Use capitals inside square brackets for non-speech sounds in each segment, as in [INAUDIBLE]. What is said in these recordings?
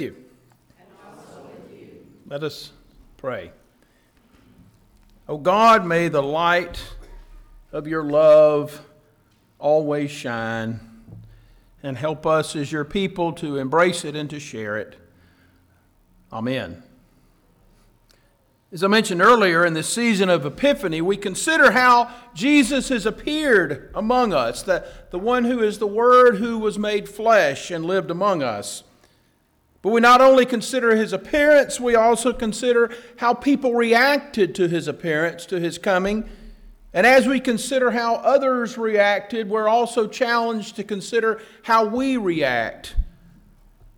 you. Let us pray. O oh God, may the light of your love always shine and help us as your people to embrace it and to share it. Amen. As I mentioned earlier, in this season of Epiphany, we consider how Jesus has appeared among us, the, the one who is the Word who was made flesh and lived among us. But we not only consider his appearance, we also consider how people reacted to his appearance, to his coming. And as we consider how others reacted, we're also challenged to consider how we react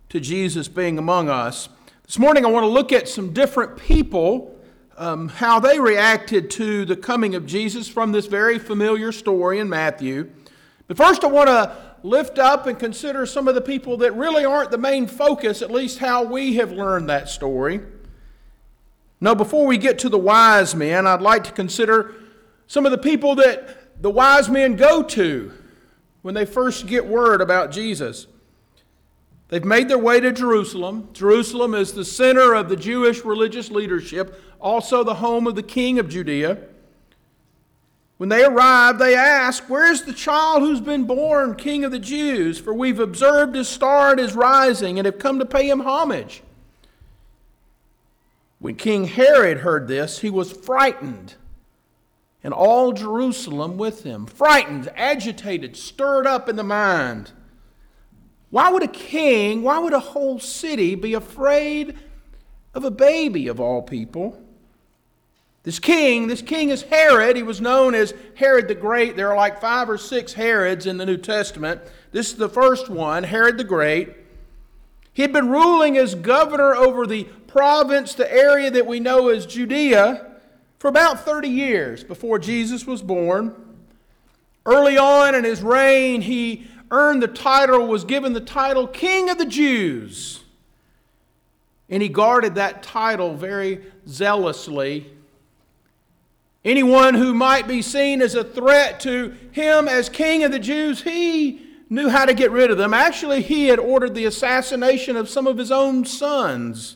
to Jesus being among us. This morning, I want to look at some different people, um, how they reacted to the coming of Jesus from this very familiar story in Matthew. But first, I want to lift up and consider some of the people that really aren't the main focus, at least how we have learned that story. Now, before we get to the wise men, I'd like to consider some of the people that the wise men go to when they first get word about Jesus. They've made their way to Jerusalem. Jerusalem is the center of the Jewish religious leadership, also the home of the king of Judea. When they arrive, they ask, Where is the child who's been born King of the Jews? For we've observed his star and his rising and have come to pay him homage. When King Herod heard this, he was frightened, and all Jerusalem with him. Frightened, agitated, stirred up in the mind. Why would a king, why would a whole city be afraid of a baby of all people? This king, this king is Herod. He was known as Herod the Great. There are like five or six Herods in the New Testament. This is the first one, Herod the Great. He had been ruling as governor over the province, the area that we know as Judea, for about 30 years before Jesus was born. Early on in his reign, he earned the title, was given the title King of the Jews. And he guarded that title very zealously Anyone who might be seen as a threat to him as king of the Jews, he knew how to get rid of them. Actually, he had ordered the assassination of some of his own sons.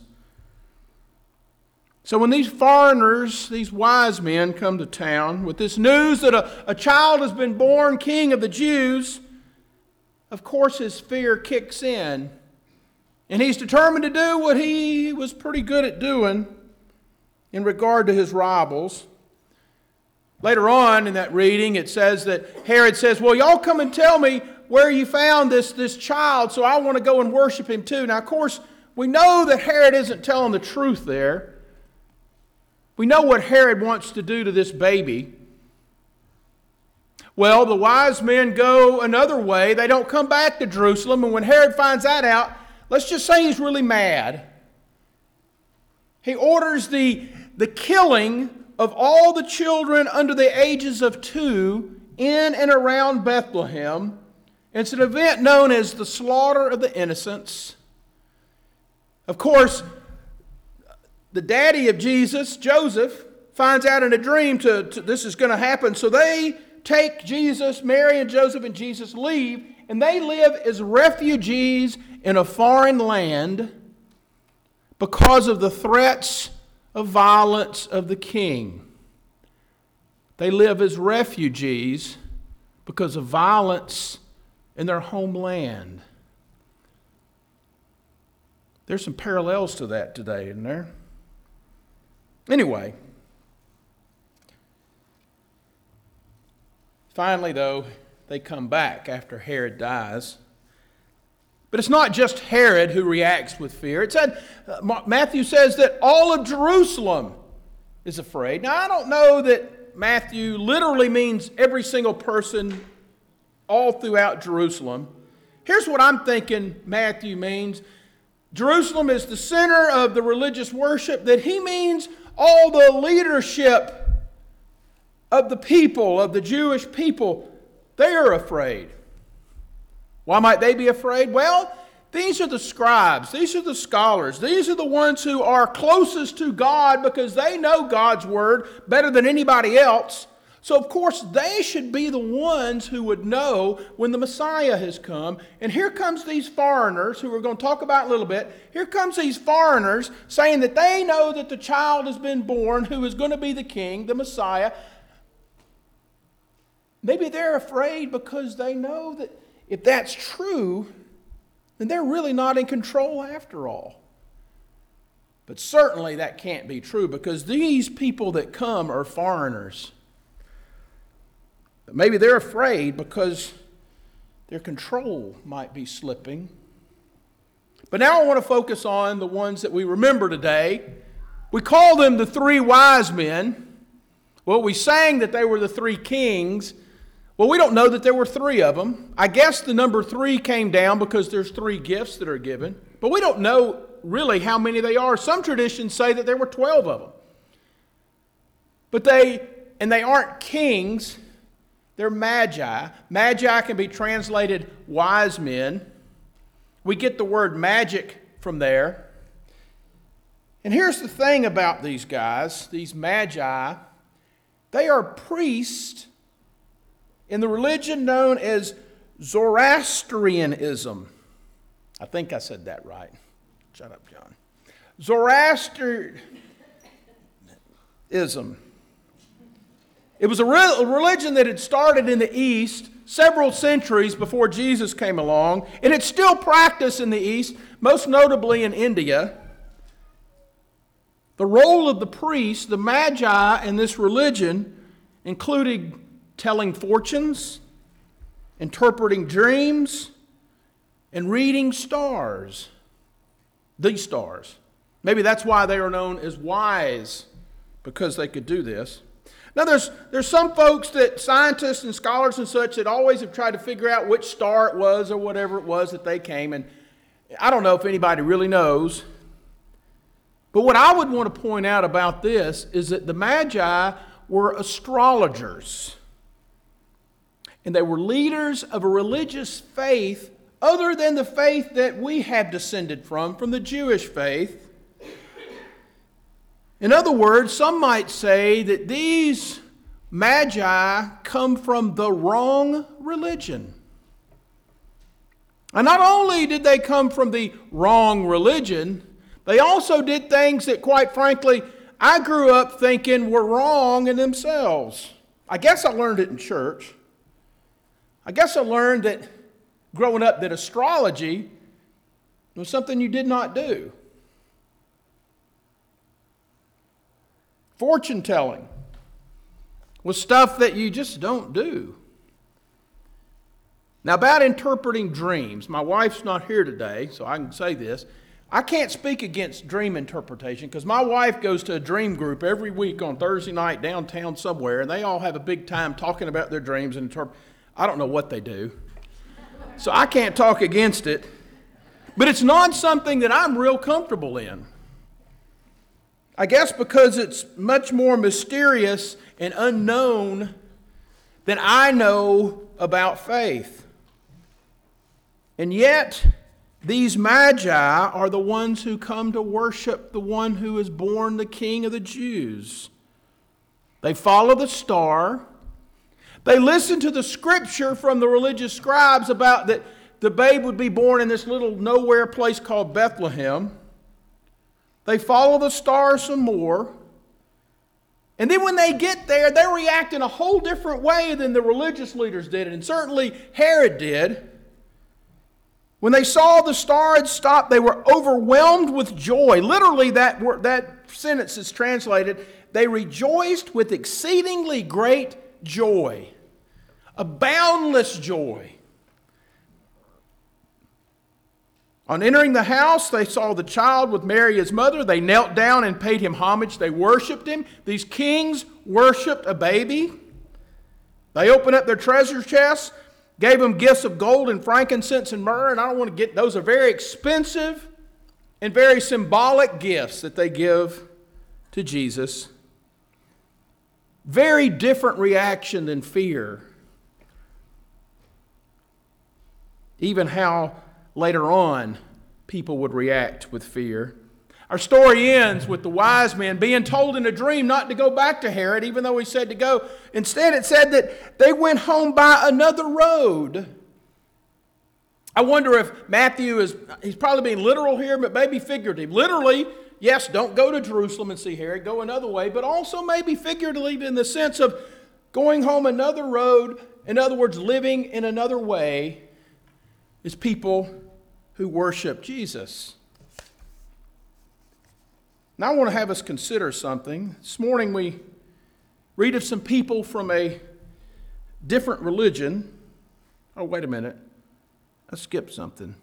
So when these foreigners, these wise men, come to town with this news that a, a child has been born king of the Jews, of course his fear kicks in. And he's determined to do what he was pretty good at doing in regard to his rivals. Later on in that reading, it says that Herod says, Well, y'all come and tell me where you found this, this child, so I want to go and worship him too. Now, of course, we know that Herod isn't telling the truth there. We know what Herod wants to do to this baby. Well, the wise men go another way. They don't come back to Jerusalem. And when Herod finds that out, let's just say he's really mad. He orders the, the killing of all the children under the ages of two in and around Bethlehem. It's an event known as the slaughter of the innocents. Of course, the daddy of Jesus, Joseph, finds out in a dream to, to this is going to happen. So they take Jesus, Mary and Joseph and Jesus leave, and they live as refugees in a foreign land because of the threats of violence of the king. They live as refugees because of violence in their homeland. There's some parallels to that today, isn't there? Anyway, finally, though, they come back after Herod dies. But it's not just Herod who reacts with fear. It said, uh, Matthew says that all of Jerusalem is afraid. Now, I don't know that Matthew literally means every single person all throughout Jerusalem. Here's what I'm thinking Matthew means Jerusalem is the center of the religious worship, that he means all the leadership of the people, of the Jewish people, they are afraid. Why might they be afraid? Well, these are the scribes, these are the scholars, these are the ones who are closest to God because they know God's word better than anybody else. So, of course, they should be the ones who would know when the Messiah has come. And here comes these foreigners, who we're going to talk about in a little bit. Here comes these foreigners saying that they know that the child has been born who is going to be the king, the Messiah. Maybe they're afraid because they know that if that's true, then they're really not in control after all. But certainly that can't be true because these people that come are foreigners. Maybe they're afraid because their control might be slipping. But now I want to focus on the ones that we remember today. We call them the three wise men. Well, we sang that they were the three kings. Well, we don't know that there were three of them. I guess the number three came down because there's three gifts that are given. But we don't know really how many they are. Some traditions say that there were 12 of them. But they, and they aren't kings, they're magi. Magi can be translated wise men. We get the word magic from there. And here's the thing about these guys, these magi, they are priests in the religion known as Zoroastrianism. I think I said that right. Shut up, John. Zoroastrianism. It was a, religion that had started in the East several centuries before Jesus came along, and it's still practiced in the East, most notably in India. The role of the priest, the magi in this religion, included telling fortunes, interpreting dreams, and reading stars. These stars. Maybe that's why they are known as wise, because they could do this. Now, there's, there's some folks that, scientists and scholars and such, that always have tried to figure out which star it was or whatever it was that they came. And I don't know if anybody really knows. But what I would want to point out about this is that the Magi were astrologers. And they were leaders of a religious faith other than the faith that we have descended from, from the Jewish faith. In other words, some might say that these magi come from the wrong religion. And not only did they come from the wrong religion, they also did things that, quite frankly, I grew up thinking were wrong in themselves. I guess I learned it in church. I guess I learned that growing up that astrology was something you did not do. Fortune telling was stuff that you just don't do. Now, about interpreting dreams, my wife's not here today, so I can say this. I can't speak against dream interpretation because my wife goes to a dream group every week on Thursday night downtown somewhere, and they all have a big time talking about their dreams and interpret. I don't know what they do, so I can't talk against it. But it's not something that I'm real comfortable in. I guess because it's much more mysterious and unknown than I know about faith. And yet, these magi are the ones who come to worship the one who is born the King of the Jews. They follow the star. They listen to the scripture from the religious scribes about that the babe would be born in this little nowhere place called Bethlehem. They follow the star some more. And then when they get there, they react in a whole different way than the religious leaders did, and certainly Herod did. When they saw the star had stopped, they were overwhelmed with joy. Literally, that, word, that sentence is translated they rejoiced with exceedingly great joy, a boundless joy. On entering the house, they saw the child with Mary, his mother. They knelt down and paid him homage. They worshiped him. These kings worshiped a baby. They opened up their treasure chests, gave him gifts of gold and frankincense and myrrh. And I don't want to get those are very expensive and very symbolic gifts that they give to Jesus. Very different reaction than fear. Even how later on people would react with fear. Our story ends with the wise men being told in a dream not to go back to Herod, even though he said to go. Instead, it said that they went home by another road. I wonder if Matthew is, he's probably being literal here, but maybe figurative. Literally, yes, don't go to Jerusalem and see Herod, go another way, but also maybe figuratively in the sense of going home another road, in other words, living in another way, is people who worship Jesus. Now, I want to have us consider something. This morning we read of some people from a different religion. Oh, wait a minute. I skipped something.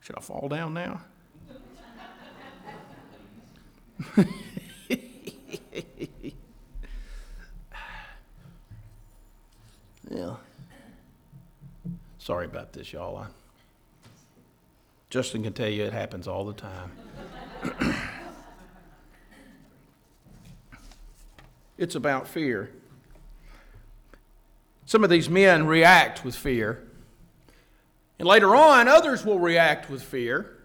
Should I fall down now? [LAUGHS] yeah. Sorry about this, y'all. I, Justin can tell you it happens all the time. [COUGHS] it's about fear. Some of these men react with fear. And later on, others will react with fear.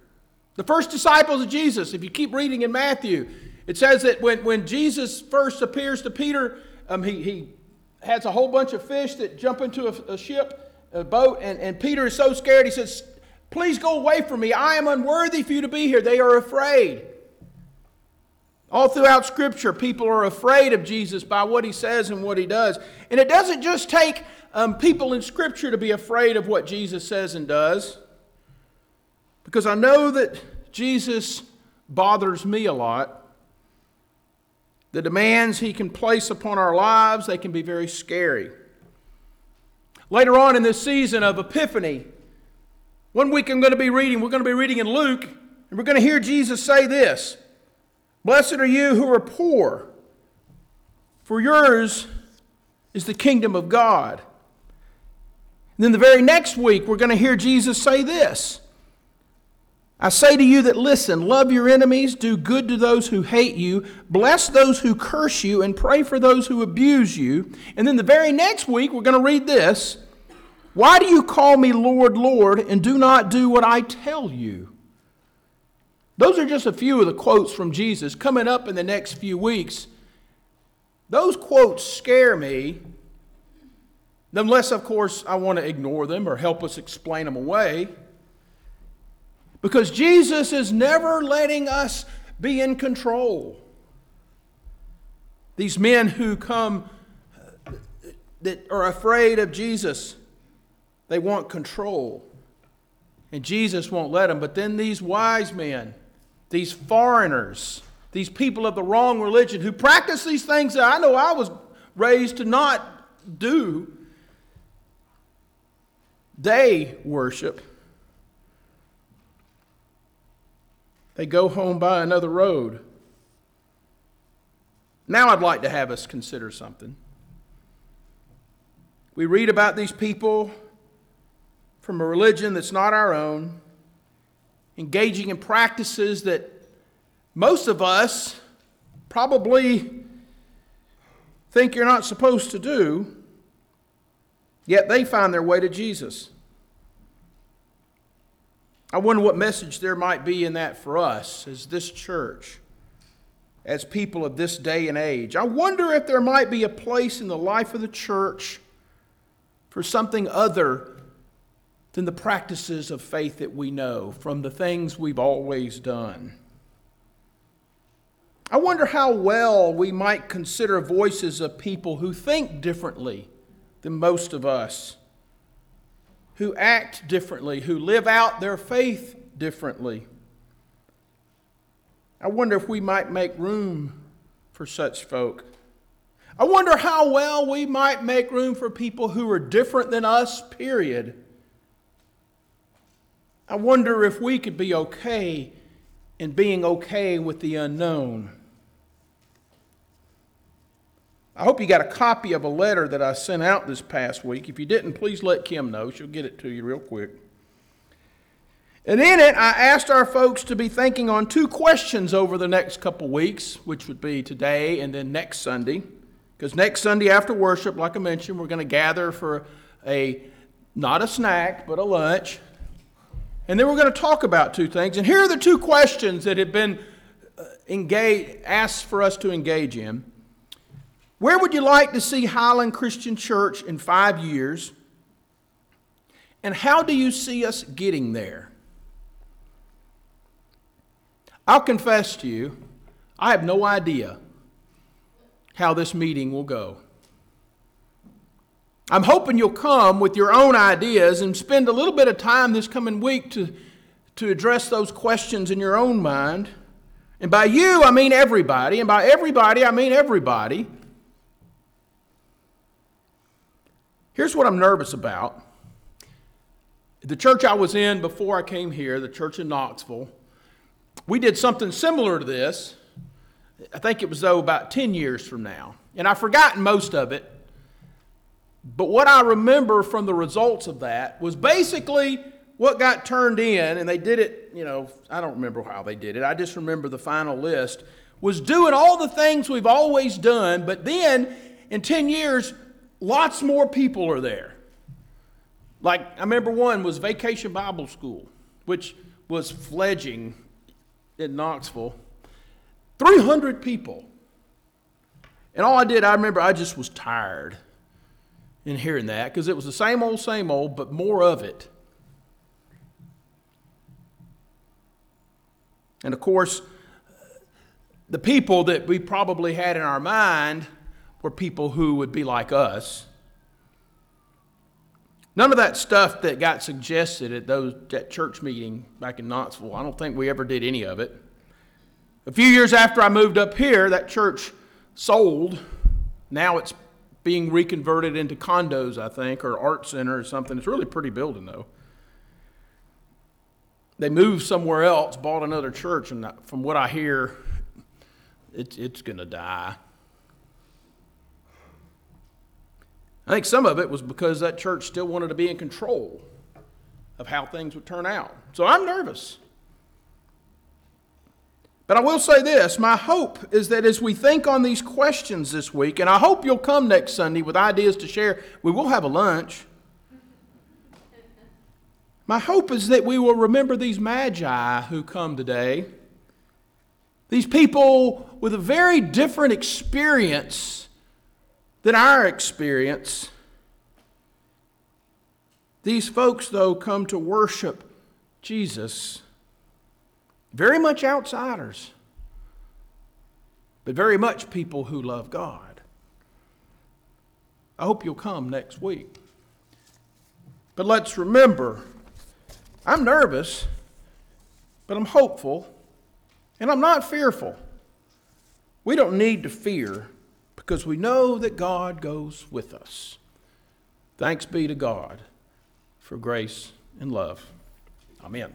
The first disciples of Jesus, if you keep reading in Matthew, it says that when, when Jesus first appears to Peter, um, he, he has a whole bunch of fish that jump into a, a ship a boat, and, and Peter is so scared, he says, Please go away from me. I am unworthy for you to be here. They are afraid. All throughout Scripture, people are afraid of Jesus by what he says and what he does. And it doesn't just take um, people in Scripture to be afraid of what Jesus says and does, because I know that Jesus bothers me a lot. The demands he can place upon our lives, they can be very scary. Later on in this season of Epiphany, one week I'm going to be reading, we're going to be reading in Luke, and we're going to hear Jesus say this Blessed are you who are poor, for yours is the kingdom of God. And then the very next week, we're going to hear Jesus say this I say to you that listen, love your enemies, do good to those who hate you, bless those who curse you, and pray for those who abuse you. And then the very next week, we're going to read this why do you call me Lord, Lord, and do not do what I tell you? Those are just a few of the quotes from Jesus coming up in the next few weeks. Those quotes scare me, unless, of course, I want to ignore them or help us explain them away. Because Jesus is never letting us be in control. These men who come that are afraid of Jesus they want control. And Jesus won't let them. But then these wise men, these foreigners, these people of the wrong religion who practice these things that I know I was raised to not do, they worship. They go home by another road. Now I'd like to have us consider something. We read about these people from a religion that's not our own, engaging in practices that most of us probably think you're not supposed to do, yet they find their way to Jesus. I wonder what message there might be in that for us as this church, as people of this day and age. I wonder if there might be a place in the life of the church for something other than the practices of faith that we know from the things we've always done. I wonder how well we might consider voices of people who think differently than most of us, who act differently, who live out their faith differently. I wonder if we might make room for such folk. I wonder how well we might make room for people who are different than us, period I wonder if we could be okay in being okay with the unknown. I hope you got a copy of a letter that I sent out this past week. If you didn't, please let Kim know. She'll get it to you real quick. And in it, I asked our folks to be thinking on two questions over the next couple weeks, which would be today and then next Sunday. Because next Sunday after worship, like I mentioned, we're going to gather for a not a snack, but a lunch And then we're going to talk about two things. And here are the two questions that have been uh, engage, asked for us to engage in. Where would you like to see Highland Christian Church in five years? And how do you see us getting there? I'll confess to you, I have no idea how this meeting will go. I'm hoping you'll come with your own ideas and spend a little bit of time this coming week to, to address those questions in your own mind. And by you, I mean everybody. And by everybody, I mean everybody. Here's what I'm nervous about. The church I was in before I came here, the church in Knoxville, we did something similar to this. I think it was, though, about 10 years from now. And I've forgotten most of it. But what I remember from the results of that was basically what got turned in, and they did it, you know, I don't remember how they did it. I just remember the final list was doing all the things we've always done, but then in 10 years, lots more people are there. Like, I remember one was Vacation Bible School, which was fledging in Knoxville. 300 people. And all I did, I remember I just was tired in hearing that because it was the same old, same old, but more of it. And of course, the people that we probably had in our mind were people who would be like us. None of that stuff that got suggested at those, that church meeting back in Knoxville, I don't think we ever did any of it. A few years after I moved up here, that church sold. Now it's being reconverted into condos, I think, or art center or something. It's really pretty building, though. They moved somewhere else, bought another church, and from what I hear, it, it's going to die. I think some of it was because that church still wanted to be in control of how things would turn out. So I'm nervous. But I will say this my hope is that as we think on these questions this week, and I hope you'll come next Sunday with ideas to share, we will have a lunch. My hope is that we will remember these magi who come today. These people with a very different experience than our experience. These folks, though, come to worship Jesus very much outsiders, but very much people who love God. I hope you'll come next week. But let's remember I'm nervous, but I'm hopeful, and I'm not fearful. We don't need to fear because we know that God goes with us. Thanks be to God for grace and love. Amen.